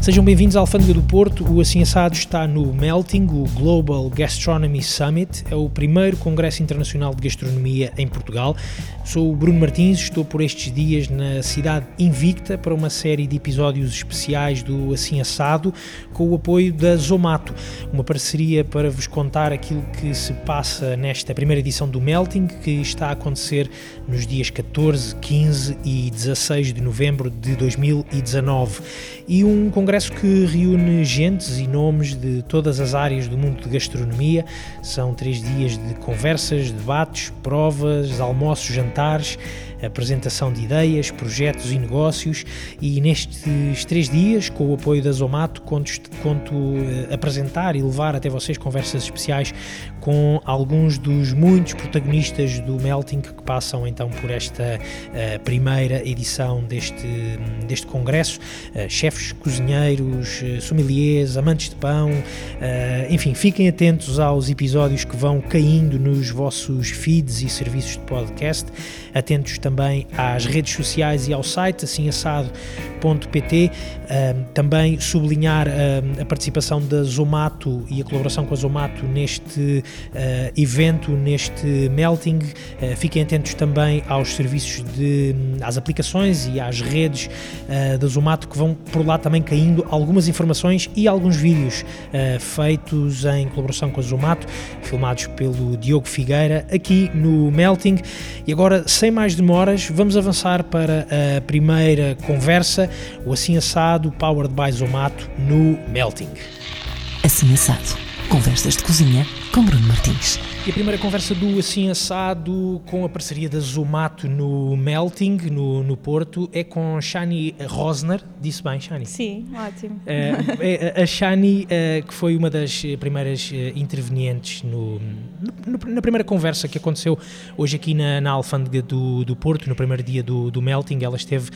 Sejam bem-vindos à Alfândega do Porto. O Assim Assado está no Melting, o Global Gastronomy Summit. É o primeiro congresso internacional de gastronomia em Portugal. Sou o Bruno Martins, estou por estes dias na cidade invicta para uma série de episódios especiais do Assim Assado, com o apoio da Zomato, uma parceria para vos contar aquilo que se passa nesta primeira edição do Melting, que está a acontecer nos dias 14, 15 e 16 de novembro de 2019. E um congresso que reúne gentes e nomes de todas as áreas do mundo de gastronomia. São três dias de conversas, debates, provas, almoços, jantares apresentação de ideias, projetos e negócios e nestes três dias, com o apoio da Zomato, conto, conto uh, apresentar e levar até vocês conversas especiais com alguns dos muitos protagonistas do Melting que passam então por esta uh, primeira edição deste, deste congresso, uh, chefes, cozinheiros, sommeliers, amantes de pão, enfim, fiquem atentos aos episódios que vão caindo nos vossos feeds e serviços de podcast, atentos também também às redes sociais e ao site assinassado.pt. também sublinhar a participação da Zomato e a colaboração com a Zomato neste uh, evento, neste melting. Uh, fiquem atentos também aos serviços de às aplicações e às redes uh, da Zomato que vão por lá também caindo algumas informações e alguns vídeos feitos em colaboração com a Zomato, filmados pelo Diogo Figueira aqui no melting. E agora, sem mais demora, vamos avançar para a primeira conversa, o Assim Assado Powered by Zomato no Melting. Assim Assado, conversas de cozinha com Bruno Martins. E a primeira conversa do Assim Assado com a parceria da Zomato no Melting, no, no Porto, é com Shani Rosner. Disse bem, Shani? Sim, ótimo. Uh, a Shani, uh, que foi uma das primeiras uh, intervenientes no, no, na primeira conversa que aconteceu hoje aqui na, na Alfândega do, do Porto, no primeiro dia do, do Melting. Ela esteve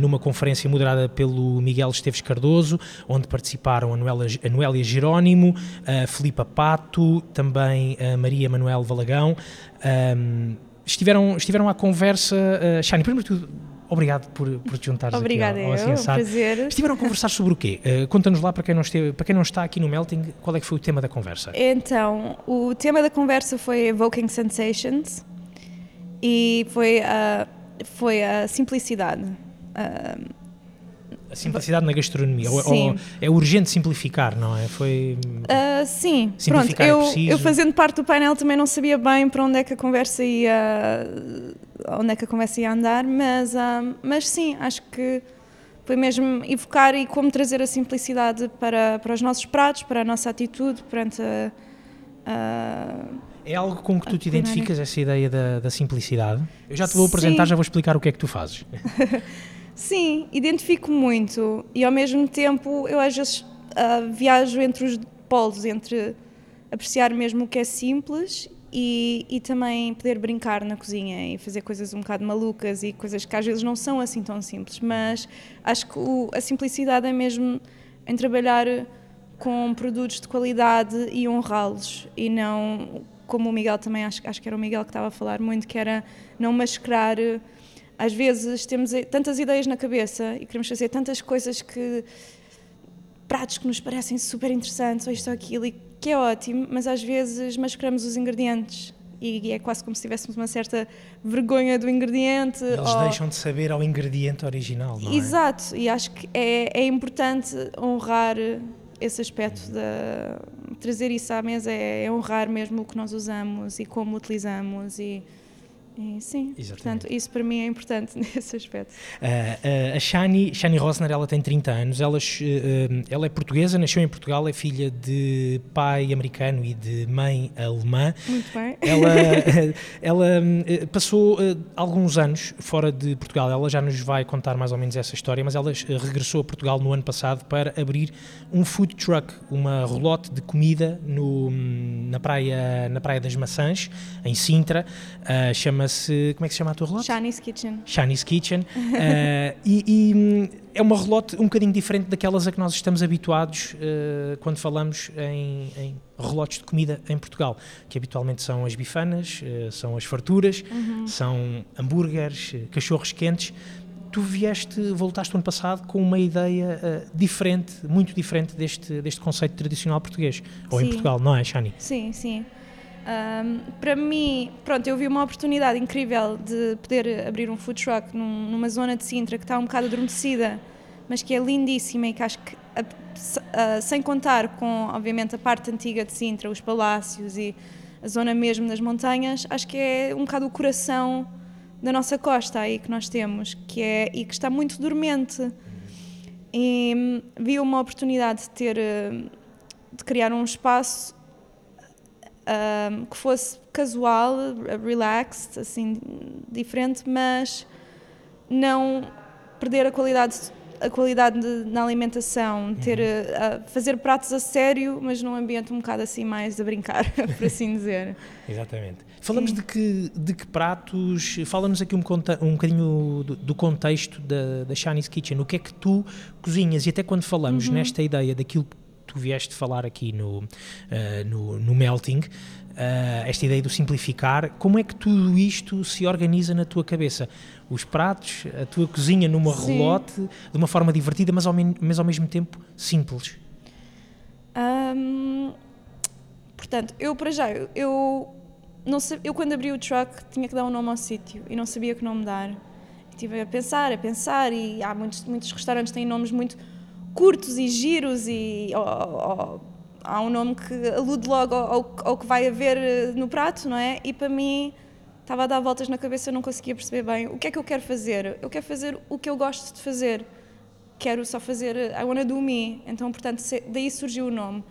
numa conferência moderada pelo Miguel Esteves Cardoso, onde participaram a Noélia, a Noélia Jerónimo, a Filipa Pato, também a Maria Manuel Valagão. Um, estiveram, estiveram à conversa. Uh, Shani, primeiro tudo, obrigado por, por te juntares Obrigada aqui ao, ao eu, assim prazer. Estiveram a conversar sobre o quê? Uh, Conta-nos lá, para quem, não esteve, para quem não está aqui no Melting, qual é que foi o tema da conversa? Então, o tema da conversa foi Evoking Sensations e foi a, foi a simplicidade. Uh, a simplicidade na gastronomia. Ou, ou, é urgente simplificar, não é? Foi. Uh, sim, pronto. É eu, eu, fazendo parte do painel também não sabia bem para onde é que a conversa ia. onde é que a conversa ia andar, mas, uh, mas sim, acho que foi mesmo evocar e como trazer a simplicidade para, para os nossos pratos, para a nossa atitude perante a. a é algo com que tu te identificas, essa ideia da, da simplicidade? Eu já te vou apresentar, Sim. já vou explicar o que é que tu fazes. Sim, identifico muito. E ao mesmo tempo eu às vezes uh, viajo entre os polos, entre apreciar mesmo o que é simples e, e, também poder brincar na cozinha e fazer coisas um bocado malucas e coisas que às vezes não são assim tão simples, mas acho que o, a simplicidade é mesmo em trabalhar com produtos de qualidade e honrá-los. E não, como o Miguel também, acho, acho que era o Miguel que estava a falar muito, que era não mascarar às vezes temos tantas ideias na cabeça e queremos fazer tantas coisas que pratos que nos parecem super interessantes ou isto ou aquilo e que é ótimo, mas às vezes mascaramos os ingredientes e é quase como se tivéssemos uma certa vergonha do ingrediente. Eles ou... deixam de saber ao ingrediente original, não é? Exato, e acho que é, é importante honrar esse aspecto de trazer isso à mesa é, é honrar mesmo o que nós usamos e como utilizamos e e, sim, Exatamente. portanto, isso para mim é importante nesse aspecto. Uh, uh, a Shani, Shani Rosner, ela tem 30 anos, ela, uh, ela é portuguesa, nasceu em Portugal, é filha de pai americano e de mãe alemã. Muito bem. Ela, ela passou alguns anos fora de Portugal, ela já nos vai contar mais ou menos essa história, mas ela regressou a Portugal no ano passado para abrir um food truck, uma rolote de comida no, na, praia, na Praia das Maçãs, em Sintra, chama chama-se. Como é que se chama a tua relote? Shani's Kitchen. Shani's Kitchen. uh, e, e, hum, é uma relote um bocadinho diferente daquelas a que nós estamos habituados uh, quando falamos em, em relotes de comida em Portugal, que habitualmente são as bifanas, uh, são as farturas, uhum. são hambúrgueres, cachorros quentes tu vieste, voltaste ano passado com uma ideia uh, diferente, muito diferente deste, deste conceito tradicional português, ou Sim. em Portugal, não é, Shani? Sim, sim. Um, para mim, pronto, eu vi uma oportunidade incrível de poder abrir um food truck num, numa zona de Sintra que está um bocado adormecida, mas que é lindíssima e que acho que, a, a, sem contar com, obviamente, a parte antiga de Sintra, os palácios e a zona mesmo das montanhas, acho que é um bocado o coração da nossa costa aí que nós temos, que é e que está muito dormente. E hum, vi uma oportunidade de ter hum, de criar um espaço hum, que fosse casual, relaxed, assim, diferente, mas não perder a qualidade a qualidade de, na alimentação, ter uh, fazer pratos a sério, mas num ambiente um bocado assim mais a brincar, por assim dizer. Exatamente. Falamos de que, de que pratos, fala-nos aqui um, um bocadinho do, do contexto da, da Shani's Kitchen, o que é que tu cozinhas e até quando falamos uhum. nesta ideia daquilo que tu vieste falar aqui no, uh, no, no Melting, Uh, esta ideia do simplificar, como é que tudo isto se organiza na tua cabeça? Os pratos, a tua cozinha numa Sim. relote, de uma forma divertida, mas ao, mas ao mesmo tempo simples? Um, portanto, eu para já, eu, não sei, eu quando abri o truck tinha que dar um nome ao sítio e não sabia que nome dar. Estive a pensar, a pensar, e há muitos, muitos restaurantes que têm nomes muito curtos e giros e. Ou, ou, há um nome que alude logo ao, ao, que vai haver eh, no prato, não é? E para mim estava a dar voltas na cabeça, eu não conseguia perceber bem o que é que eu quero fazer. Eu quero fazer o que eu gosto de fazer. Quero só fazer eh, I wanna do me. Então, portanto, daí surgiu o nome.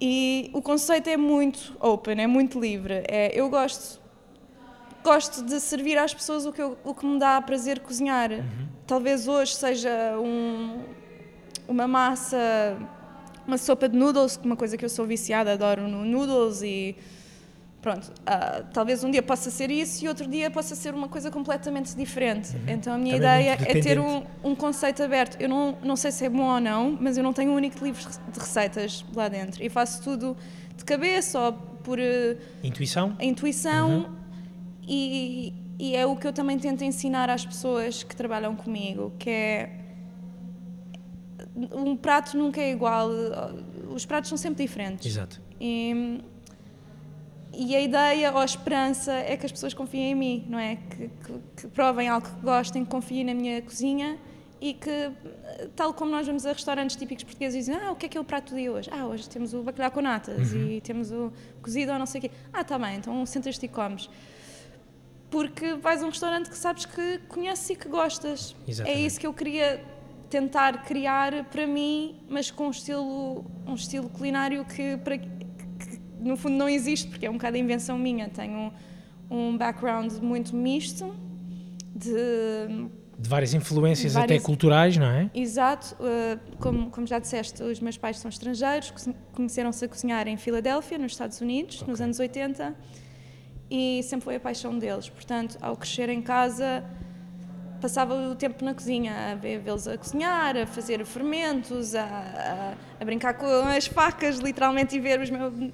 E o conceito é muito open, é muito livre. É, eu gosto gosto de servir às pessoas o que, eu, o que me dá prazer cozinhar. Uhum. Talvez hoje seja um, uma massa uma sopa de noodles, uma coisa que eu sou viciada, adoro no noodles e pronto, uh, talvez um dia possa ser isso e outro dia possa ser uma coisa completamente diferente. Uhum. Então a minha Também ideia é ter um, um, conceito aberto. Eu não, não sei se é bom ou não, mas eu não tenho um único livro de receitas lá dentro. E faço tudo de cabeça ou por uh, intuição. intuição uhum. e, e é o que eu também tento ensinar às pessoas que trabalham comigo, que é um prato nunca é igual, os pratos são sempre diferentes. Exato. E, e a ideia ou a esperança é que as pessoas confiem em mim, não é? Que, que, que, provem algo que gostem, que confiem na minha cozinha e que, tal como nós vamos a restaurantes típicos portugueses e dizem, ah, o que é que é o prato de hoje? Ah, hoje temos o bacalhau com natas uhum. e temos o cozido ou não sei o quê. Ah, tá bem, então sentas-te e comes. Porque vais a um restaurante que sabes que conheces e que gostas. É Exatamente. É isso que eu queria tentar criar para mim, mas com um estilo, um estilo culinário que, para, que, que no fundo não existe, porque é um bocado a invenção minha. Tenho um, um background muito misto de de várias influências várias... até culturais, não é? Exato. Uh, como, como já disseste, os meus pais são estrangeiros, conheceram-se a cozinhar em Filadélfia, nos Estados Unidos, okay. nos anos 80, e sempre foi a paixão deles. Portanto, ao crescer em casa, passava o tempo na cozinha a vê-los a cozinhar, a fazer fermentos, a, a, a, brincar com as facas, literalmente, e ver os meus.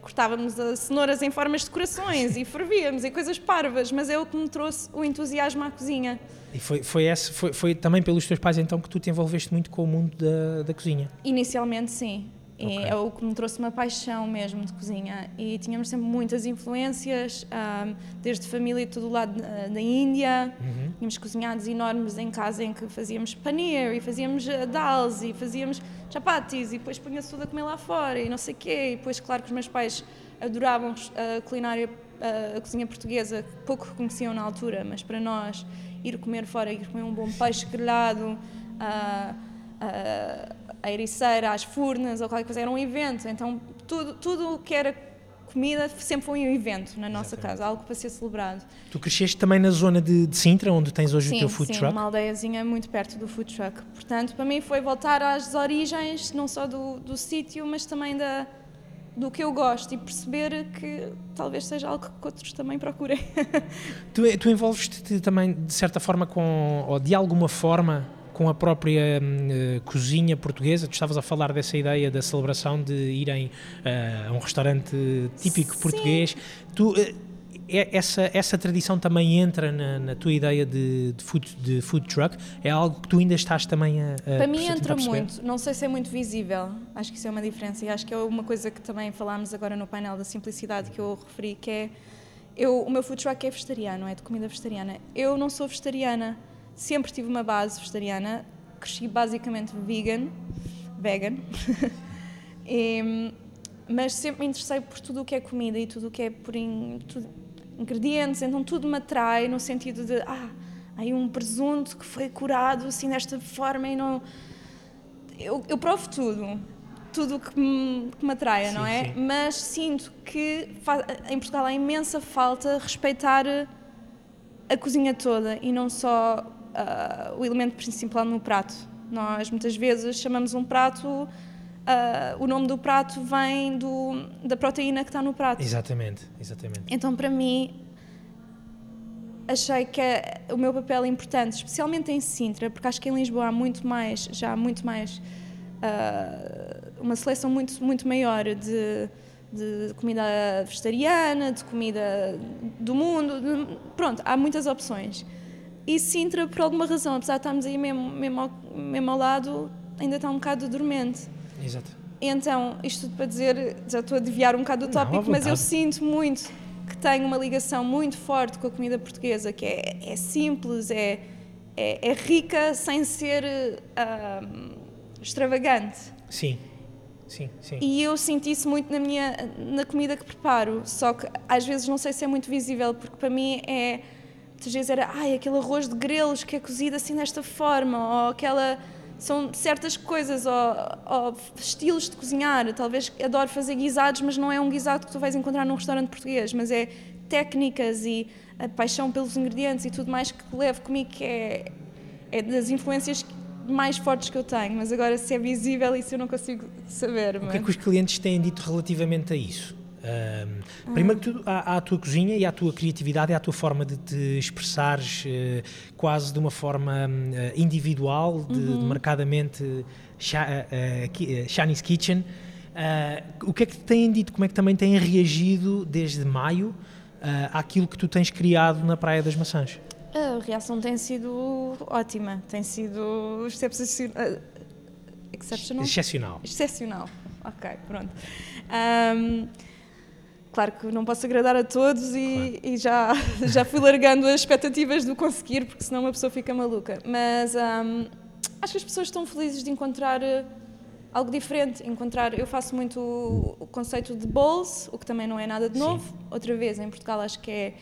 Cortávamos as cenouras em formas de corações e fervíamos e coisas parvas, mas é o que me trouxe o entusiasmo à cozinha. E foi, foi, esse, foi, foi também pelos teus pais então que tu te envolveste muito com o mundo da, da cozinha? Inicialmente, sim. Okay. É o que me trouxe uma paixão mesmo de cozinha. E tínhamos sempre muitas influências, um, desde família de todo o lado da, da Índia. Uhum. Tínhamos cozinhados enormes em casa em que fazíamos paneer e fazíamos uh, dals e fazíamos chapatis e depois punha-se tudo a comer lá fora e não sei o quê. E depois, claro que os meus pais adoravam a culinária, a cozinha portuguesa, pouco conheciam na altura, mas para nós, ir comer fora, ir comer um bom peixe grelhado. Uh, uh, a ericeira, as furnas ou qualquer coisa, era um evento. Então, tudo, tudo o que era comida sempre foi um evento na nossa Exatamente. casa, algo para ser celebrado. Tu cresceste também na zona de, de Sintra, onde tens hoje sim, o teu food sim, truck? Sim, uma aldeiazinha muito perto do food truck. Portanto, para mim foi voltar às origens, não só do, do sítio, mas também da, do que eu gosto e perceber que talvez seja algo que outros também procurem. tu, tu envolves-te também, de certa forma, com, ou de alguma forma, com a própria uh, cozinha portuguesa. Tu estavas a falar dessa ideia da celebração de irem uh, a um restaurante típico Sim. português. Tu, uh, essa, essa tradição também entra na, na tua ideia de, de, food, de food truck? É algo que tu ainda estás também a. a Para mim entra muito, não sei se é muito visível, acho que isso é uma diferença e acho que é uma coisa que também falámos agora no painel da simplicidade que eu referi, que é eu, o meu food truck é vegetariano, é de comida vegetariana. Eu não sou vegetariana, sempre tive uma base vegetariana, cresci basicamente vegan, vegan, e, mas sempre me interessei por tudo o que é comida e tudo o que é por in, tudo, ingredientes, então tudo me atrai no sentido de, ah, aí um presunto que foi curado assim desta forma e não... Eu, eu provo tudo, tudo que me, que me atraia, sim, não é? Sim. Mas sinto que em Portugal há imensa falta respeitar a cozinha toda e não só uh, o elemento principal no prato. Nós muitas vezes chamamos um prato, uh, o nome do prato vem do, da proteína que está no prato. Exatamente, exatamente. Então para mim achei que é o meu papel é importante, especialmente em Sintra, porque acho que em Lisboa há muito mais, já há muito mais, uh, uma seleção muito, muito maior de, de comida vegetariana, de comida do mundo, de, pronto, há muitas opções. E Sintra, por alguma razão, apesar de estarmos aí mesmo, mesmo, ao, mesmo ao lado, ainda está um bocado dormente. Exato. Então, isto tudo para dizer, já estou a desviar um bocado do tópico, mas eu sinto muito que tem uma ligação muito forte com a comida portuguesa, que é, é simples, é, é, é, rica sem ser uh, extravagante. Sim. Sim, sim. E eu sinto isso muito na minha na comida que preparo, só que às vezes não sei se é muito visível, porque para mim é muitas vezes era, ai, aquele arroz de grelos que é cozido assim desta forma, ou aquela são certas coisas ou, ou, estilos de cozinhar. Talvez adoro fazer guisados, mas não é um guisado que tu vais encontrar num restaurante português, mas é técnicas e a paixão pelos ingredientes e tudo mais que levo comigo, que é, é das influências mais fortes que eu tenho. Mas agora, se é visível, isso eu não consigo saber. O que é que os clientes têm dito relativamente a isso? Um, primeiro que tudo, há, há, a tua cozinha e a tua criatividade e a tua forma de te expressares uh, quase de uma forma uh, individual, de, uhum. de marcadamente uh, Chinese Kitchen. o que é que te têm dito? Como é que também têm reagido desde maio àquilo que tu tens criado na Praia das Maçãs? A reação tem sido ótima, tem sido excepcional. Excepcional. Excepcional. Ok, pronto. Um, Claro que não posso agradar a todos e, claro. e, já, já fui largando as expectativas do conseguir, porque senão uma pessoa fica maluca. Mas um, acho que as pessoas estão felizes de encontrar eh, algo diferente. Encontrar, eu faço muito o, conceito de bowls, o que também não é nada de novo. Sim. Outra vez, em Portugal acho que é,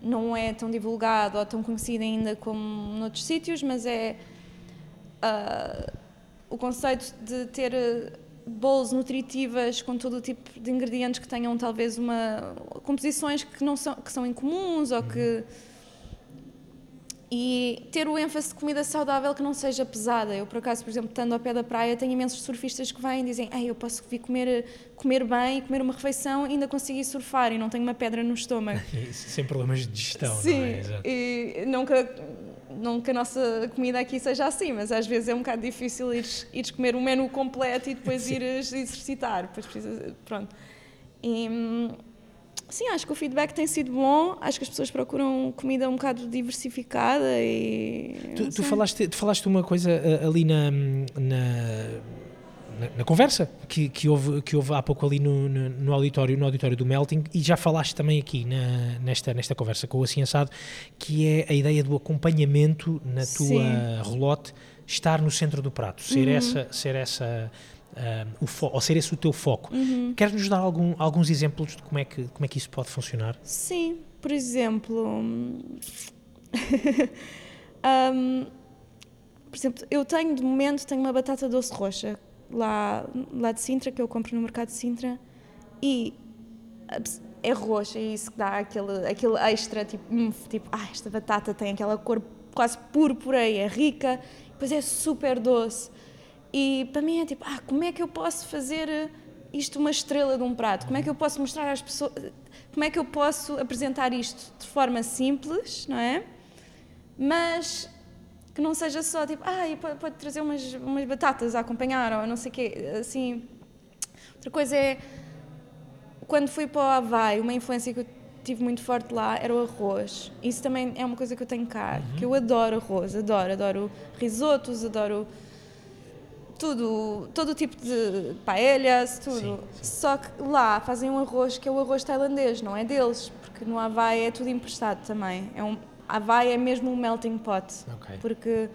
não é tão divulgado ou tão conhecido ainda como noutros sítios, mas é uh, o conceito de ter bolos nutritivas com todo o tipo de ingredientes que tenham talvez uma composições que não são que são incomuns ou que e ter o ênfase de comida saudável que não seja pesada. Eu, por acaso, por exemplo, estando ao pé da praia, tenho imensos surfistas que vêm e dizem Ei, eu posso vir comer, comer bem, comer uma refeição e ainda conseguir surfar e não tenho uma pedra no estômago. Sem problemas de digestão, Sim, não é? Exato. e nunca não que a nossa comida aqui seja assim, mas às vezes é um bocado difícil ires, ires comer um menu completo e depois ires exercitar. Depois pronto. E, sim, acho que o feedback tem sido bom. Acho que as pessoas procuram comida um bocado diversificada e. Tu, tu falaste, tu falaste uma coisa eh, ali na, na na, na, conversa que, que, houve, que houve há pouco ali no, no, no, auditório, no auditório do Melting, e já falaste também aqui na, nesta, nesta conversa com o Assim Assado, que é a ideia do acompanhamento na tua Sim. relote estar no centro do prato, ser uhum. essa, ser essa o ou ser esse o teu foco. Uhum. Queres nos dar algum, alguns exemplos de como é, que, como é que isso pode funcionar? Sim, por exemplo. um, por exemplo, eu tenho de momento tenho uma batata doce roxa lá, lá de Sintra, que eu compro no mercado de Sintra, e é roxa, é isso que dá aquele, aquele extra, tipo, hum, tipo, ah, esta batata tem aquela cor quase púrpura e é rica, depois é super doce. E para mim é tipo, ah, como é que eu posso fazer isto uma estrela de um prato? Como é que eu posso mostrar às pessoas, como é que eu posso apresentar isto de forma simples, não é? Mas que não seja só tipo, ah, pode, pode trazer umas, umas batatas a acompanhar ou não sei o quê, assim. Outra coisa é, quando fui para o Havaí, uma influência que eu tive muito forte lá era o arroz. Isso também é uma coisa que eu tenho cá, que eu adoro arroz, adoro, adoro risotos, adoro tudo, todo tipo de paellas, tudo. Sim, Só que lá fazem um arroz que é o arroz tailandês, não é deles, porque no Havaí é tudo emprestado também. É um, Havaí é mesmo um melting pot, Ok. porque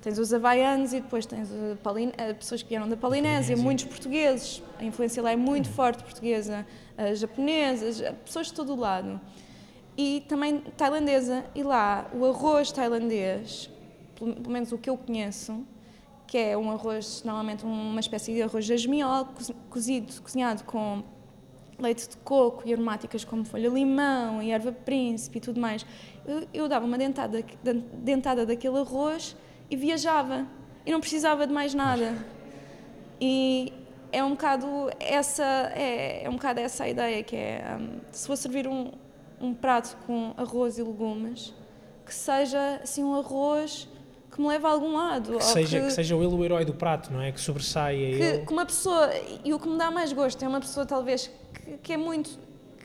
tens os havaianos e depois tens uh, Paulin- uh, pessoas que vieram da Polinésia, Polinésia. muitos portugueses, a influência lá é muito forte portuguesa, uh, japonesas, pessoas de todo o lado. E também tailandesa, e lá o arroz tailandês, pelo menos o que eu conheço, que é um arroz, normalmente uma espécie de arroz jasmiol, cozi- cozido, cozinhado com leite de coco e aromáticas como folha de limão e erva príncipe e tudo mais. Eu, eu dava uma dentada, dentada daquele arroz e viajava. E não precisava de mais nada. E é um bocado essa, é, é um bocado essa a ideia, que é, hum, se for servir um, um prato com arroz e legumes, que seja assim um arroz que me leve a algum lado. Que seja, que seja ele o herói do prato, não é? Que sobressaia que, ele. que uma pessoa, e o que me dá mais gosto é uma pessoa talvez que, que é muito,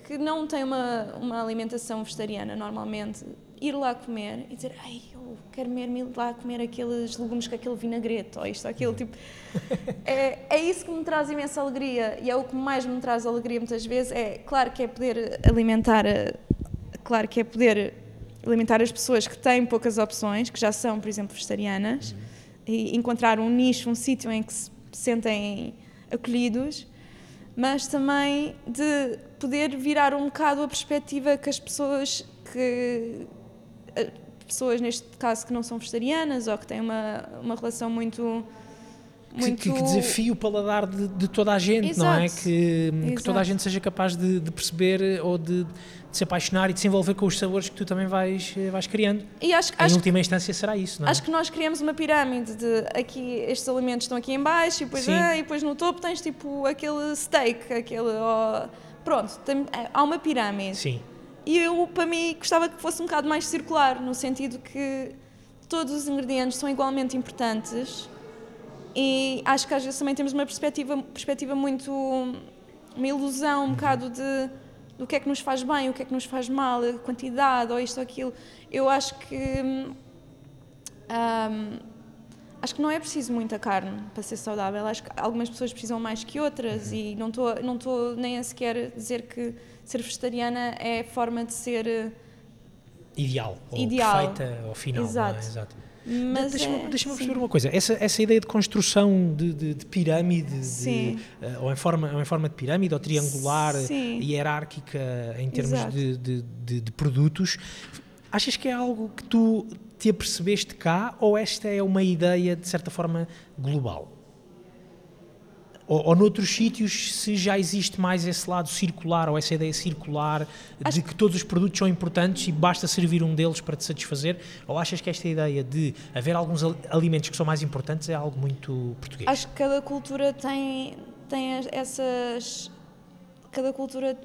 que não tem uma, uma alimentação vegetariana normalmente, ir lá comer e dizer, ai, eu quero mesmo ir lá comer aqueles legumes com aquele vinagrete, ou isto, ou aquilo, tipo, é, é isso que me traz imensa alegria e é o que mais me traz alegria muitas vezes, é, claro que é poder alimentar, a- claro que é poder alimentar as pessoas que têm poucas opções, que já são, por exemplo, vegetarianas, e encontrar um nicho, um sítio em que se sentem acolhidos, mas também de poder virar um bocado a perspectiva que as pessoas que eh, pessoas neste caso que não são vegetarianas ou que têm uma, uma relação muito muito que, que desafie o paladar de, de toda a gente, não é? Exato. Que, que Exato. toda a gente seja capaz de, de perceber ou de, de se apaixonar e de se envolver com os sabores que tu também vais, vais criando. e acho, em acho, última instância será isso, não é? acho que nós criamos uma pirâmide de aqui estes alimentos estão aqui em baixo e depois, ah, e depois no topo tens tipo aquele steak aquele ó, pronto tem- há uma pirâmide Sim, E eu, para mim, gostava que fosse um bocado mais circular, no sentido que todos os ingredientes são igualmente importantes e acho que às vezes também temos uma perspectiva, perspectiva muito. uma ilusão um bocado de do que é que nos faz bem, o que é que nos faz mal, a quantidade ou isto ou aquilo. Eu acho que. hum, hum, acho que não é preciso muita carne para ser saudável. Acho que algumas pessoas precisam mais que outras e não estou não estou nem a sequer dizer que ser vegetariana é forma de ser. eh, ideal, ou Ideal. perfeita, ou final, Exato. é? Exato. Mas Deixa-me é- deixa-me sim. perceber uma coisa. Essa, essa ideia de construção de, de- de pirâmide, de- eh, ou, em forma, ou em forma de pirâmide, ou triangular, Sim. hierárquica em termos de produtos, achas que é algo que tu te apercebeste cá ou esta é uma ideia, de certa forma, global? Ou, ou noutros sítios, se já existe mais esse lado circular, ou essa ideia circular, de que todos os produtos são importantes e basta servir um deles para te satisfazer, ou achas que esta ideia de haver alguns al- alimentos que são mais importantes é algo muito português? Acho que cada cultura tem, tem as- essas. Cada cultura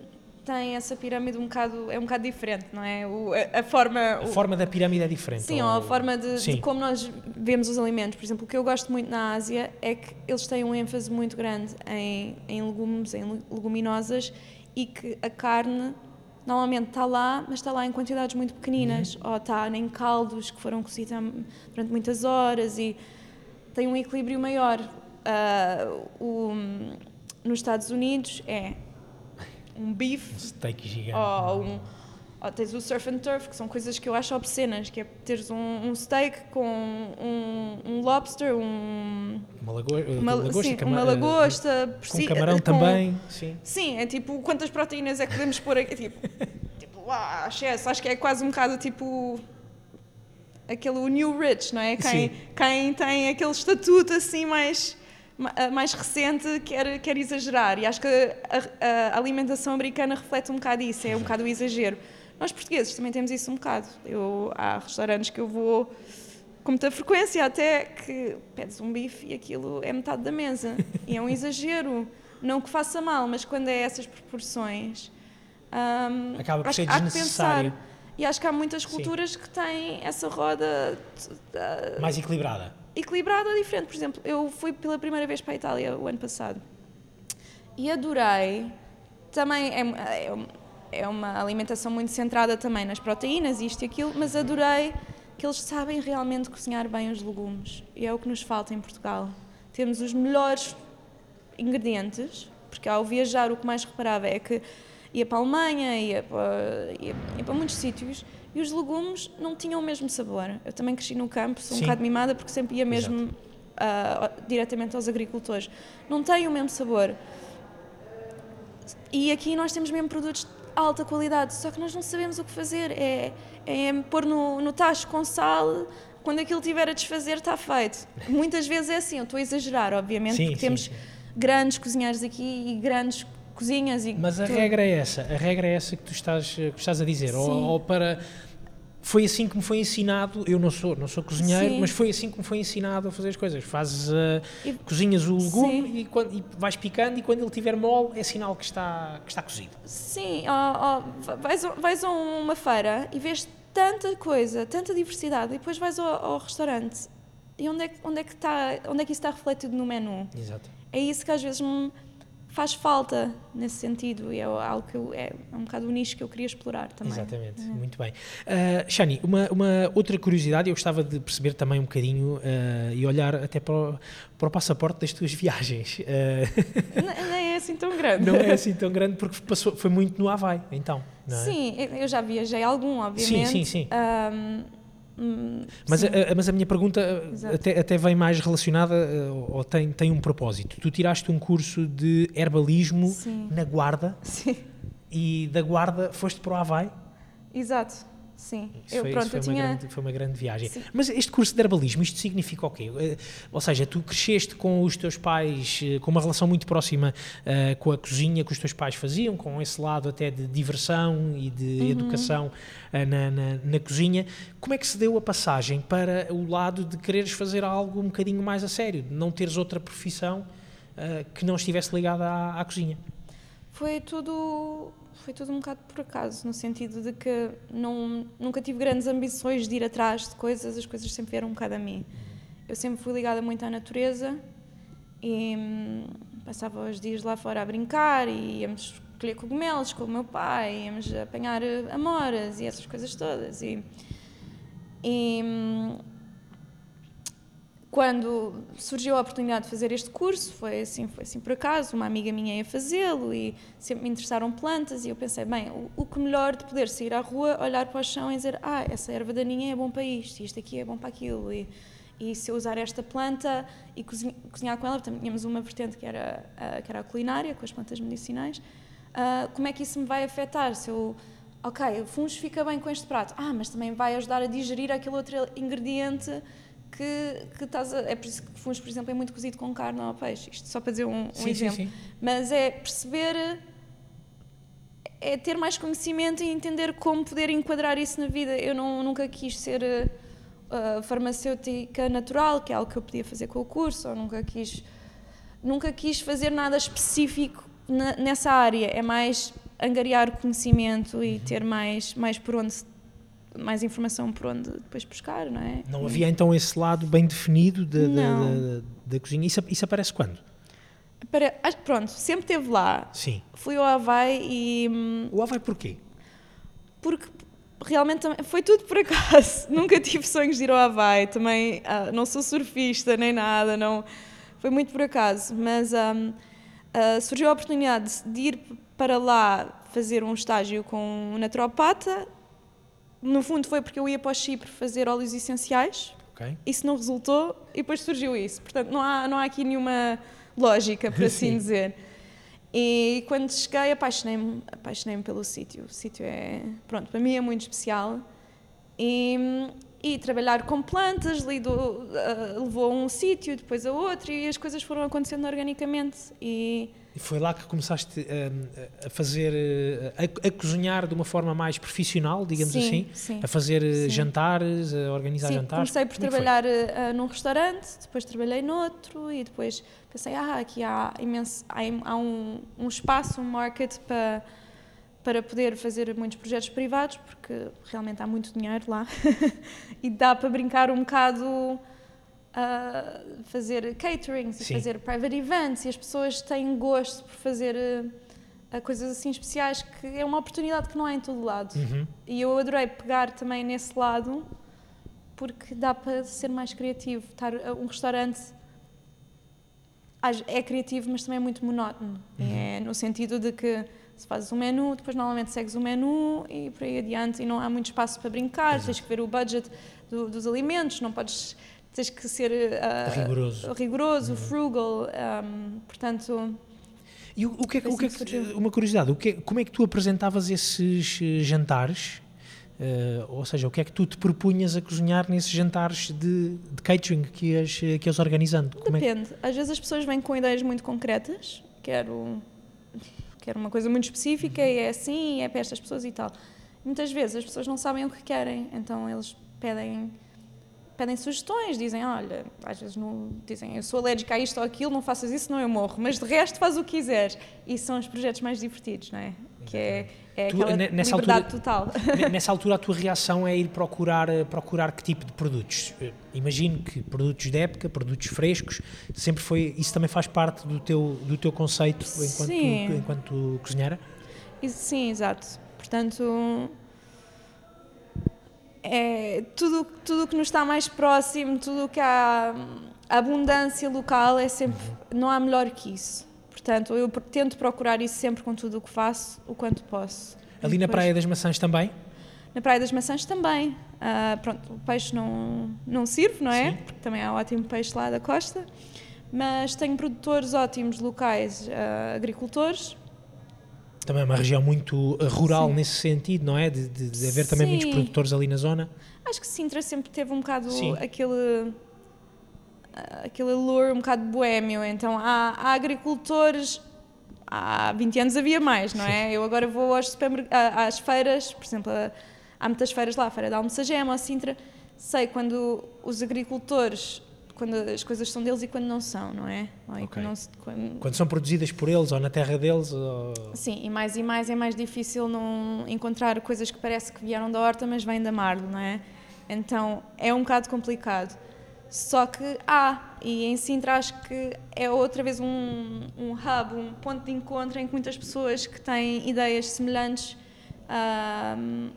tem essa pirâmide um bocado. é um bocado diferente, não é? O, a, a forma. A o- forma da pirâmide é diferente. Sim, ou- ou a forma de, de como nós vemos os alimentos. Por exemplo, o que eu gosto muito na Ásia é que eles têm um ênfase muito grande em, em legumes, em le- leguminosas e que a carne normalmente está lá, mas está lá em quantidades muito pequeninas. Uhum. Ou está em caldos que foram cozidos durante muitas horas e tem um equilíbrio maior. Ah, o- nos Estados Unidos é um bife Steak gigante. ou, um, ou tens o surf and turf, que são coisas que eu acho obscenas, que é teres um, um steak com um, um lobster, um, Uma, lago... uma, lagosta, sim, uma lagosta, por Com si- camarão com- também, sim. Sim, é tipo, quantas proteínas é que podemos pôr aqui? Tipo, tipo ah, excesso, acho que é quase um bocado tipo aquele o New Rich, não é? Quem, Sim. quem tem aquele estatuto assim mais, ma- mais recente quer, quer exagerar. E acho que a, a alimentação americana reflete um bocado isso, é um bocado o exagero. Nós portugueses também temos isso um bocado. Eu, há restaurantes que eu vou com muita frequência até que pedes um bife e aquilo é metade da mesa. E é um exagero. Não que faça mal, mas quando é essas proporções. hum, Acaba por ser desnecessário. pensar. E acho que há muitas Sim. culturas que têm essa roda uh, Mais equilibrada. equilibrada diferente. Por exemplo, eu fui pela primeira vez para a Itália o ano passado e adorei. Também é, é- é uma alimentação muito centrada também nas proteínas, isto e aquilo, mas adorei que eles sabem realmente cozinhar bem os legumes. E é o que nos falta em Portugal. Temos os melhores ingredientes, porque ao viajar o que mais reparava é que ia para a Alemanha, ia para, ia, ia para muitos sítios e os legumes não tinham o mesmo sabor. Eu também cresci no campo, sou um Sim. bocado mimada porque sempre ia mesmo ah, diretamente aos agricultores. Não têm o mesmo sabor. E aqui nós temos mesmo produtos de alta qualidade, só que nós não sabemos o que fazer. É, é pôr no, no tacho com sal, quando aquilo tiver a desfazer, está feito. Muitas vezes é assim, eu estou a exagerar, obviamente, Sim, porque sim, temos sim. grandes cozinheiros aqui e grandes cozinhas. E Mas a regra é essa, a regra é essa que tu estás, que estás a dizer. Ou, ou para. Foi assim que me foi ensinado, eu não sou, não sou cozinheiro, Sim. mas foi assim que me foi ensinado a fazer as coisas. Fazes, ah, E- cozinhas o legume e, quando, e vais picando e quando ele tiver mole é sinal que está, que está cozido. Sim, vais, a- vais a uma feira e vês tanta coisa, tanta diversidade, e depois vais ao, ao restaurante. E onde é, que- onde, é que está, onde é que isso está refletido no menu? Exato. É isso que às vezes me faz falta nesse sentido, e é algo que eu, é um bocado o nicho que eu queria explorar também. Exatamente, muito bem. Uh, Shani, uma, uma outra curiosidade, eu gostava de perceber também um bocadinho uh, e olhar até para o, para o passaporte das tuas viagens. Uh, N- Nem é assim tão grande. não é assim tão grande porque passou, foi muito no Havaí, então. Não é? Sim, eu já viajei algum, obviamente. sim, sim. Ahm, hum, Mas, a, a- mas a minha pergunta Exato. até, até vem mais relacionada uh, ou tem, tem um propósito. Tu tiraste um curso de herbalismo Sim. na Guarda Sim, e da Guarda foste para o Havaí. exato. Sim. Isso eu, foi, pronto, foi, eu uma tinha. grande, foi uma grande viagem. Sim. Mas este curso de herbalismo, isto significa o quê? Eh, Ou seja, tu cresceste com os teus pais, eh, com uma relação muito próxima eh, com a cozinha que os teus pais faziam, com esse lado até de diversão e de Uhum. educação eh, na, na, na cozinha. Como é que se deu a passagem para o lado de quereres fazer algo um bocadinho mais a sério, de não teres outra profissão eh, que não estivesse ligada à, à cozinha? Foi tudo, foi tudo um bocado por acaso, no sentido de que não, nunca tive grandes ambições de ir atrás de coisas, as coisas sempre vieram um bocado a mim. Eu sempre fui ligada muito à natureza e hum, passava os dias lá fora a brincar e íamos colher cogumelos com o meu pai, íamos apanhar amoras e essas coisas todas. E, e hum, quando surgiu a oportunidade de fazer este curso, foi assim, foi assim por acaso, uma amiga minha ia fazê-lo e sempre me interessaram plantas e eu pensei, bem, o, o que melhor de poder sair à rua, olhar para o chão e dizer, ah, essa erva daninha é bom para isto, isto aqui é bom para aquilo, e, e se eu usar esta planta e cozinhar, cozinhar com ela, também tínhamos uma vertente que era, a, que era a culinária, com as plantas medicinais, ah, como é que isso me vai afetar? Se eu, ok, o fungo fica bem com este prato, ah, mas também vai ajudar a digerir aquele outro ingrediente que, que estás a, é por isso que fungos, por exemplo, é muito cozido com carne ou peixe, isto só para dizer um, um Sim, sim, exemplo. sim. Mas é perceber, é ter mais conhecimento e entender como poder enquadrar isso na vida. Eu não, nunca quis ser uh, farmacêutica natural, que é algo que eu podia fazer com o curso, ou nunca quis, nunca quis fazer nada específico na- nessa área. É mais angariar conhecimento e ter mais, mais por onde mais informação por onde depois buscar, não é? Não havia então esse lado bem definido da, da- da- cozinha. Isso, isso aparece quando? Para, pronto, sempre esteve lá. Sim. Fui ao Havaí e. hum, O Havaí porquê? Porque realmente foi tudo por acaso. Nunca tive sonhos de ir ao Havaí. Também ah, não sou surfista nem nada. Não, foi muito por acaso. Mas hum, ah, surgiu a oportunidade de ir para lá fazer um estágio com um naturopata. No fundo foi porque eu ia para o Chipre fazer óleos essenciais. Ok. Isso não resultou e depois surgiu isso. Portanto, não há, não há aqui nenhuma lógica, por assim Sim. dizer. E quando cheguei, apaixonei-me apaixonei pelo sítio. O sítio é, pronto, para mim é muito especial. E, e trabalhar com plantas lido, ah, levou a um sítio, depois a outro, e as coisas foram acontecendo organicamente. E E foi lá que começaste hum, a fazer, eh, a, a cozinhar de uma forma mais profissional, digamos Sim, assim? sim. A fazer eh, Sim. jantares, a organizar jantares? comecei por Como é trabalhar ah, num restaurante, depois trabalhei noutro e depois pensei, ah, aqui há imenso, há, há um, um espaço, um market para, para poder fazer muitos projetos privados, porque realmente há muito dinheiro lá e dá para brincar um bocado a fazer caterings e Sim. fazer private events e as pessoas têm gosto por fazer a coisas assim especiais que é uma oportunidade que não há em todo lado. Uhum. E eu adorei pegar também nesse lado porque dá para ser mais criativo. Estar um restaurante é criativo, mas também é muito monótono. É no sentido de que se fazes um menu, depois normalmente segues o menu e por aí adiante e não há muito espaço para brincar, tens que ver o budget do- dos alimentos, não podes tens que ser ah, Rigoroso. rigoroso, frugal, ahm, portanto E o, o que é o que é assim que surgiu. uma curiosidade, o que é- como é que tu apresentavas esses eh, jantares? Eh, ou seja, o que é que tu te propunhas a cozinhar nesses jantares de, de catering que ias, eh, que ias organizando? Como é que- Depende. Às vezes as pessoas vêm com ideias muito concretas. Quero, quero uma coisa muito específica e é assim, e é para estas pessoas e tal. Muitas vezes as pessoas não sabem o que querem, então eles pedem pedem sugestões, dizem, olha, às vezes não, dizem, eu sou alérgica a isto ou aquilo, não faças isso, não eu morro, mas de resto faz o que quiseres. E são os projetos mais divertidos, não é? Que é, é Tu, aquela ne- nessa liberdade total. Ne- Nessa altura a tua reação é ir procurar, eh, procurar que tipo de produtos? Eh, Imagino que produtos de época, produtos frescos, sempre foi, isso também faz parte do teu, do teu conceito enquanto, Sim. enquanto cozinheira? Sim, exato. Portanto, é, tudo tudo o que nos está mais próximo, tudo o que há a abundância local é sempre não há melhor que isso. Portanto, eu tento procurar isso sempre com tudo o que faço, o quanto posso. Ali E na depois- Praia das Maçãs também? na Praia das Maçãs também. Ah, pronto, o peixe não, não sirve, não é? Sim. Porque também há ótimo peixe lá da costa. Mas tenho produtores ótimos locais, ah, agricultores. Também é uma região muito eh, rural Sim. nesse sentido, não é? De, de- de haver também muitos Sim. produtores ali na zona. Acho que Sintra sempre teve um bocado Sim. aquele ah, aquele allure um bocado boémio. Então há, há agricultores. Há 20 anos havia mais, não é? Eu agora vou aos às feiras, por exemplo, há muitas feiras lá, a Feira da Almocegema, a Sintra. Sei quando os agricultores, quando as coisas são deles e quando não são, não é? Ou e Ok. quando não se- quando- Quando são produzidas por eles ou na terra deles. Ou... Sim, e mais e mais é mais difícil não encontrar coisas que parece que vieram da horta, mas vêm da marlo, não é? Então é um bocado complicado. Só que há, e em Sintra acho que é outra vez um, um hub, um ponto de encontro em que muitas pessoas que têm ideias semelhantes ahm,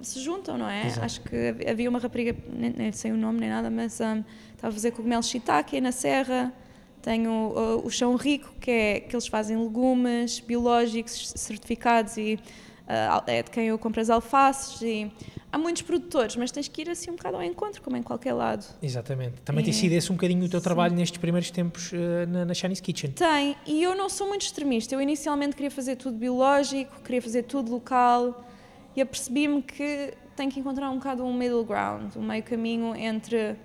se juntam, não é? Exato. Acho que havia uma rapariga, nem, nem sei o nome nem nada, mas ahm, estava a fazer cogumelos shiitake na serra. Tenho uh, o chão rico, que é que eles fazem legumes biológicos certificados e uh, é de quem eu compro as alfaces. E há muitos produtores, mas tens que ir assim um bocado ao encontro, como em qualquer lado. Exatamente. Também tem É. sido esse um bocadinho o teu Sim. trabalho nestes primeiros tempos eh, na, na Chinese Kitchen. Tem, e eu não sou muito extremista. Eu inicialmente queria fazer tudo biológico, queria fazer tudo local e apercebi-me que tenho que encontrar um bocado um middle ground, um meio caminho entre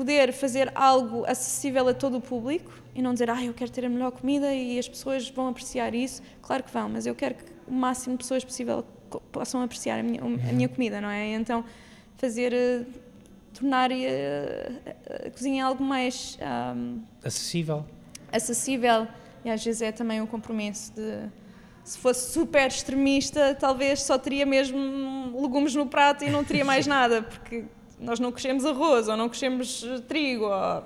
poder fazer algo acessível a todo o público e não dizer, ah, eu quero ter a melhor comida e as pessoas vão apreciar isso. Claro que vão, mas eu quero que o máximo de pessoas possível possam apreciar a minha, a minha comida, não é? Então, fazer, eh, tornar eh, a, cozinha algo mais. ahm, Acessível. acessível e às vezes é também um compromisso de se fosse super extremista talvez só teria mesmo legumes no prato e não teria mais nada porque nós não crescemos arroz ou não crescemos eh, trigo ou...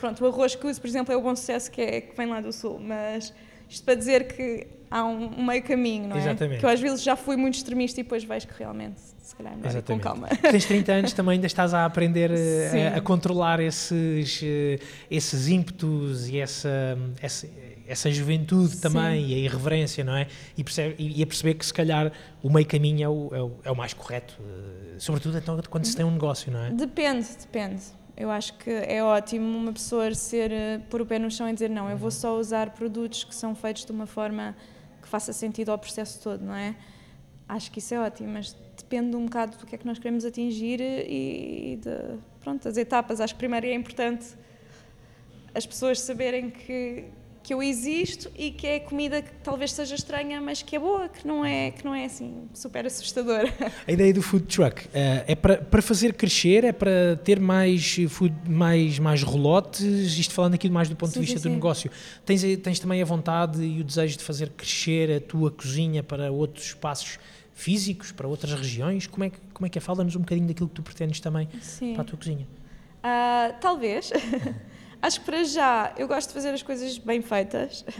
pronto, o arroz que uso por exemplo é o bom sucesso que, é, que vem lá do sul mas isto para dizer que há um, meio caminho, não é? Exatamente. Que eu às vezes já fui muito extremista e depois vejo que realmente se calhar é melhor com calma. Tens 30 anos também, ainda estás a aprender eh, a, a controlar esses, eh, esses ímpetos e essa, essa, essa juventude Sim. também e a irreverência, não é? E, percebe- e a perceber que se calhar o meio caminho é o, é o, é o mais correto, eh, sobretudo então quando se tem um negócio, não é? Depende, depende. Eu acho que é ótimo uma pessoa ser, eh, pôr o pé no chão e dizer não, eu vou só usar produtos que são feitos de uma forma que faça sentido ao processo todo, não é? Acho que isso é ótimo, mas depende um bocado do que é que nós queremos atingir e de, pronto, das etapas. Acho que primeiro é importante as pessoas saberem que, que eu existo e que é comida que talvez seja estranha, mas que é boa, que não é, que não é assim super assustadora. A ideia do food truck eh, é para, para fazer crescer, é para ter mais, food, mais, mais rolotes, isto falando aqui mais do ponto Sim, de vista sim, do sim. negócio. Tens, tens também a vontade e o desejo de fazer crescer a tua cozinha para outros espaços físicos, para outras regiões? Como é que, como é, que é? Fala-nos um bocadinho daquilo que tu pretendes também para a tua cozinha. Ah, talvez. Acho que para já eu gosto de fazer as coisas bem feitas.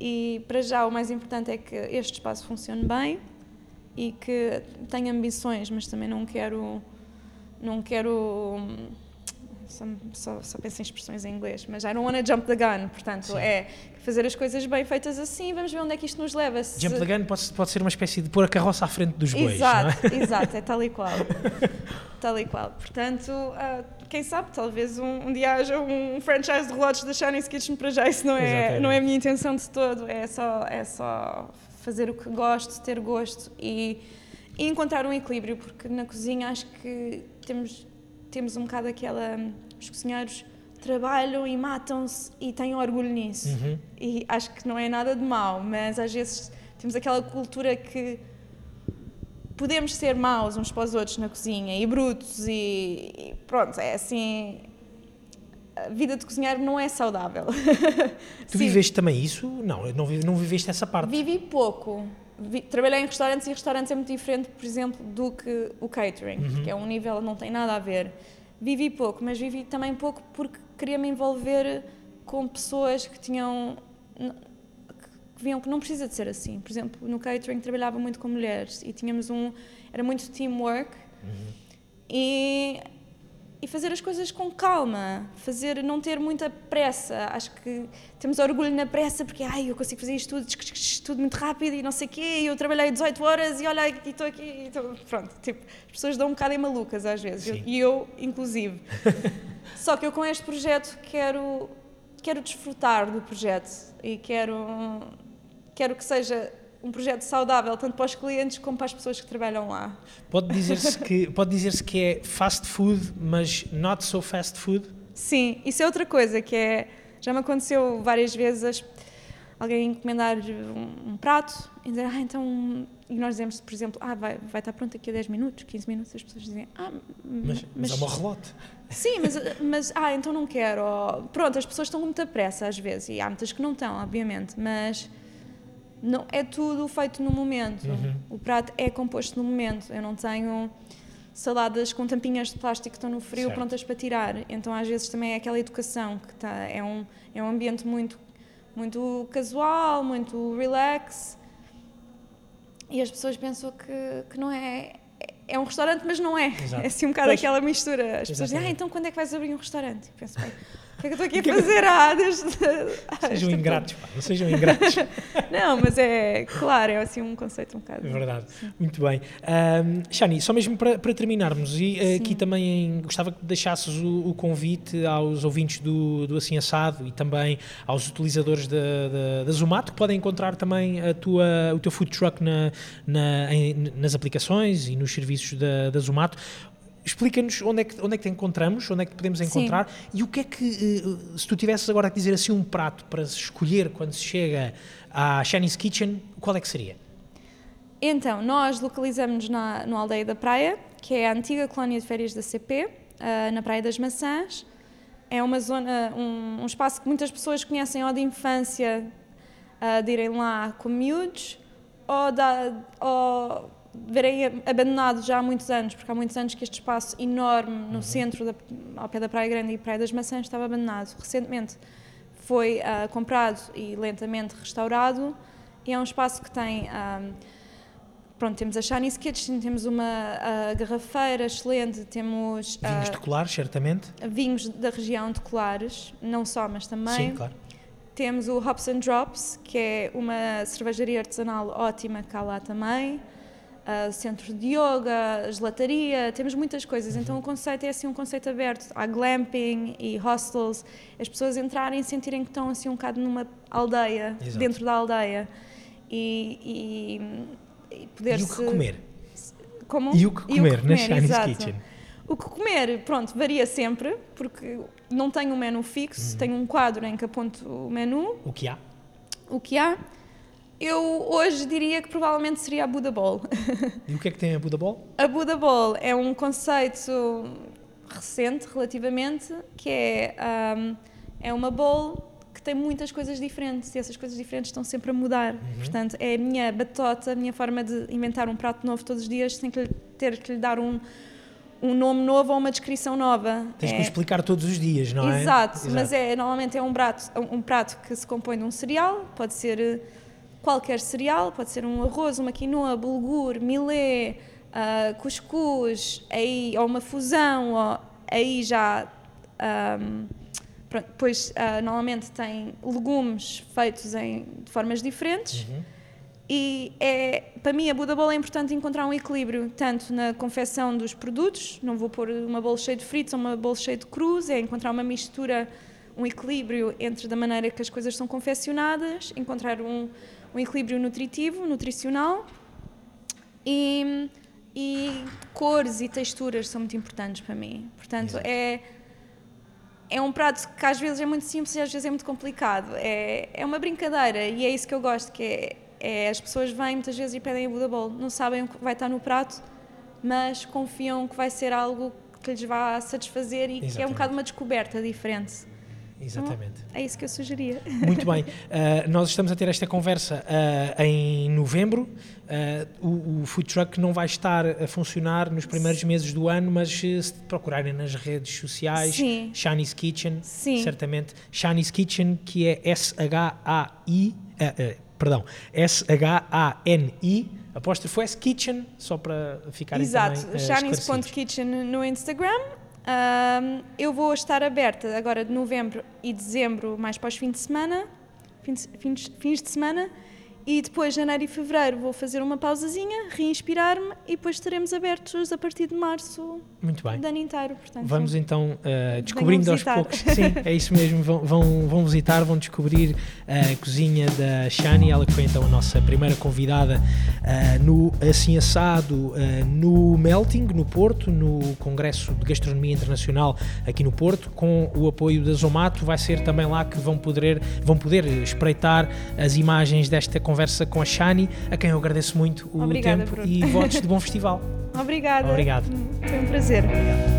E para já o mais importante é que este espaço funcione bem e que tenho ambições, mas também não quero não quero hum, só, só, só penso em expressões em inglês, mas I don't want to jump the gun, portanto Sim. é fazer as coisas bem feitas assim, vamos ver onde é que isto nos leva. Se- Jump the gun pode, pode ser uma espécie de pôr a carroça à frente dos bois, Exato, é? exato, é tal e qual. tal e qual. Portanto, ah, quem sabe, talvez um, um dia haja um franchise de relógios da Chinese Kitchen para já, isso não é, Exatamente. não é a minha intenção de todo, é só, é só fazer o que gosto, ter gosto e, e encontrar um equilíbrio, porque na cozinha acho que temos, temos um bocado aquela. Os cozinheiros trabalham e matam-se e têm orgulho nisso. Uhum. E acho que não é nada de mau, mas às vezes temos aquela cultura que podemos ser maus uns para os outros na cozinha e brutos e, e pronto, é assim. A vida de cozinheiro não é saudável. Tu Sim, viveste também isso? Não, não viveste essa parte. Vivi pouco. Vi- trabalhei em restaurantes e restaurantes é muito diferente, por exemplo, do que o catering, Uhum. que é um nível não tem nada a ver. Vivi pouco, mas vivi também pouco porque queria me envolver com pessoas que tinham que viam que não precisa de ser assim. Por exemplo, no catering trabalhava muito com mulheres e tínhamos um era muito teamwork e e fazer as coisas com calma, fazer não ter muita pressa. Acho que temos orgulho na pressa porque ai, eu consigo fazer isto tudo, tudo muito rápido e não sei o quê, e eu trabalhei 18 horas e olha aqui estou aqui, e estou- pronto, tipo, as pessoas dão um bocado em malucas às vezes, e eu inclusive. Só que eu com este projeto quero quero desfrutar do projeto e quero quero que seja um projeto saudável tanto para os clientes como para as pessoas que trabalham lá. Pode dizer-se que, pode dizer que é fast food, mas not so fast food? Sim, isso é outra coisa que é. Já me aconteceu várias vezes alguém encomendar um, um prato e dizer, ah, então. E nós dizemos, por exemplo, ah, vai, vai estar pronto daqui a 10 minutos, 15 minutos. As pessoas dizem, ah, Mas, mas é uma relote. Sim, mas, mas, ah, então não quero. Ou, pronto, as pessoas estão com muita pressa às vezes, e há muitas que não estão, obviamente, mas não, é tudo feito no momento. Uhum. O prato é composto no momento. Eu não tenho saladas com tampinhas de plástico que estão no frio Certo. prontas para tirar. Então, às vezes, também é aquela educação que tá, é, um, é um ambiente muito, muito casual, muito relax. E as pessoas pensam que, que não é. É um restaurante, mas não é. Exato. É assim um bocado Pois. aquela mistura. As pessoas dizem, ah, então quando é que vais abrir um restaurante? E penso, bem, que é que eu estou aqui a fazer? Ah, desde. ah, Sejam este- ingratos, pá, não sejam ingratos. Não, mas é, claro, é assim um conceito um bocado. É verdade. Muito bem. Ahm, Shani, só mesmo para, para terminarmos, e eh, aqui Sim. também gostava que deixasses o, o convite aos ouvintes do, do Assim Assado e também aos utilizadores da, da, da Zumato, que podem encontrar também a tua, o teu food truck na, na- em- nas aplicações e nos serviços da, da Zumato. Explica-nos onde é, que, onde é que te encontramos, onde é que podemos encontrar e o que é que, eh, se tu tivesses agora a dizer assim um prato para escolher quando se chega à Shani's Kitchen, qual é que seria? Então, nós localizamos-nos na, no Aldeia da Praia, que é a antiga colónia de férias da CP, ah, na Praia das Maçãs. É uma zona, um, um espaço que muitas pessoas conhecem ou de infância, de irem lá com miúdos, ou, da, ou verem abandonado já há muitos anos, porque há muitos anos que este espaço enorme no centro, da, ao pé da Praia Grande e Praia das Maçãs, estava abandonado. Recentemente foi ah, comprado e lentamente restaurado, e é um espaço que tem... ah, Pronto, temos a Chinese Kitchen, temos uma ah, garrafeira excelente, temos Vinhos de colar, certamente. vinhos da região de Colares, não só, mas também. Sim, claro. Temos o Hops and Drops, que é uma cervejaria artesanal ótima cá lá também. Ah, centro de yoga, gelataria, temos muitas coisas. Uhum. Então o conceito é assim um conceito aberto. Há glamping e hostels, as pessoas entrarem e sentirem que estão assim um bocado numa aldeia, Exato. dentro da aldeia. E, e, e poder E o que comer? Como? E o que comer na Chinese exato. Kitchen? O que comer, pronto, varia sempre, porque não tenho um menu fixo, Uhum. tenho um quadro em que aponto o menu, O que há? o que há. Eu hoje diria que provavelmente seria a Buddha Bowl. E o que é que tem a Buda Ball? a Buddha Bowl é um conceito recente, relativamente, que é, um, é uma bowl que tem muitas coisas diferentes e essas coisas diferentes estão sempre a mudar. Portanto, é a minha batota, a minha forma de inventar um prato novo todos os dias sem que lhe- ter que lhe dar um, um nome novo ou uma descrição nova. Tens é, que explicar todos os dias, não é? Exato, mas é, normalmente é um prato, um prato que se compõe de um cereal, pode ser eh, qualquer cereal, pode ser um arroz, uma quinoa, bulgur, milê, uh, cuscuz, aí, ou uma fusão, ou, aí já. Um, pronto, depois, uh, normalmente tem legumes feitos em, de formas diferentes. Uhum. E é, para mim, a Buda Bowl é importante encontrar um equilíbrio, tanto na confecção dos produtos, não vou pôr uma bola cheia de fritos ou uma bola cheia de cruz, é encontrar uma mistura, um equilíbrio entre da maneira que as coisas são confeccionadas, encontrar um, um equilíbrio nutritivo, nutricional e, e cores e texturas são muito importantes para mim. Portanto, é é um prato que às vezes é muito simples e às vezes é muito complicado. É, é uma brincadeira e é isso que eu gosto, que é é, as pessoas vêm muitas vezes e pedem a Buda Bowl, não sabem o que vai estar no prato, mas confiam que vai ser algo que lhes vá satisfazer e Exatamente. que é um bocado uma descoberta diferente. Exatamente. Então, é isso que eu sugeria. Muito bem. Uh, nós estamos a ter esta conversa uh, em novembro. Uh, o, o, food truck não vai estar a funcionar nos primeiros meses do ano, mas se procurarem nas redes sociais, Sim. Shani's Kitchen, Sim. certamente. Shani's Kitchen, que é S-H-A-I perdão, S-H-A-N-I, apóstrofo S Kitchen, só para ficar Exato, também Shanice.kitchen no Instagram. Um, eu vou estar aberta agora de novembro e dezembro, mais para os fins de semana, fins, fins, fins de semana, e depois, janeiro e fevereiro, vou fazer uma pausazinha, reinspirar-me e depois estaremos abertos a partir de março Muito bem. do ano inteiro. Portanto, Vamos então uh, descobrindo aos poucos. Sim, é isso mesmo. Vão, vão, vão, visitar, vão descobrir a cozinha da Shani. Ela que foi então a nossa primeira convidada uh, no Assim Assado, uh, no Melting, no Porto, no Congresso de Gastronomia Internacional aqui no Porto, com o apoio da Zomato. Vai ser também lá que vão poder, vão poder espreitar as imagens desta conversa conversa com a Shani, a quem eu agradeço muito o Obrigada, tempo Bruno. e votos de bom festival. Obrigada. Obrigado. Foi um prazer. Obrigado.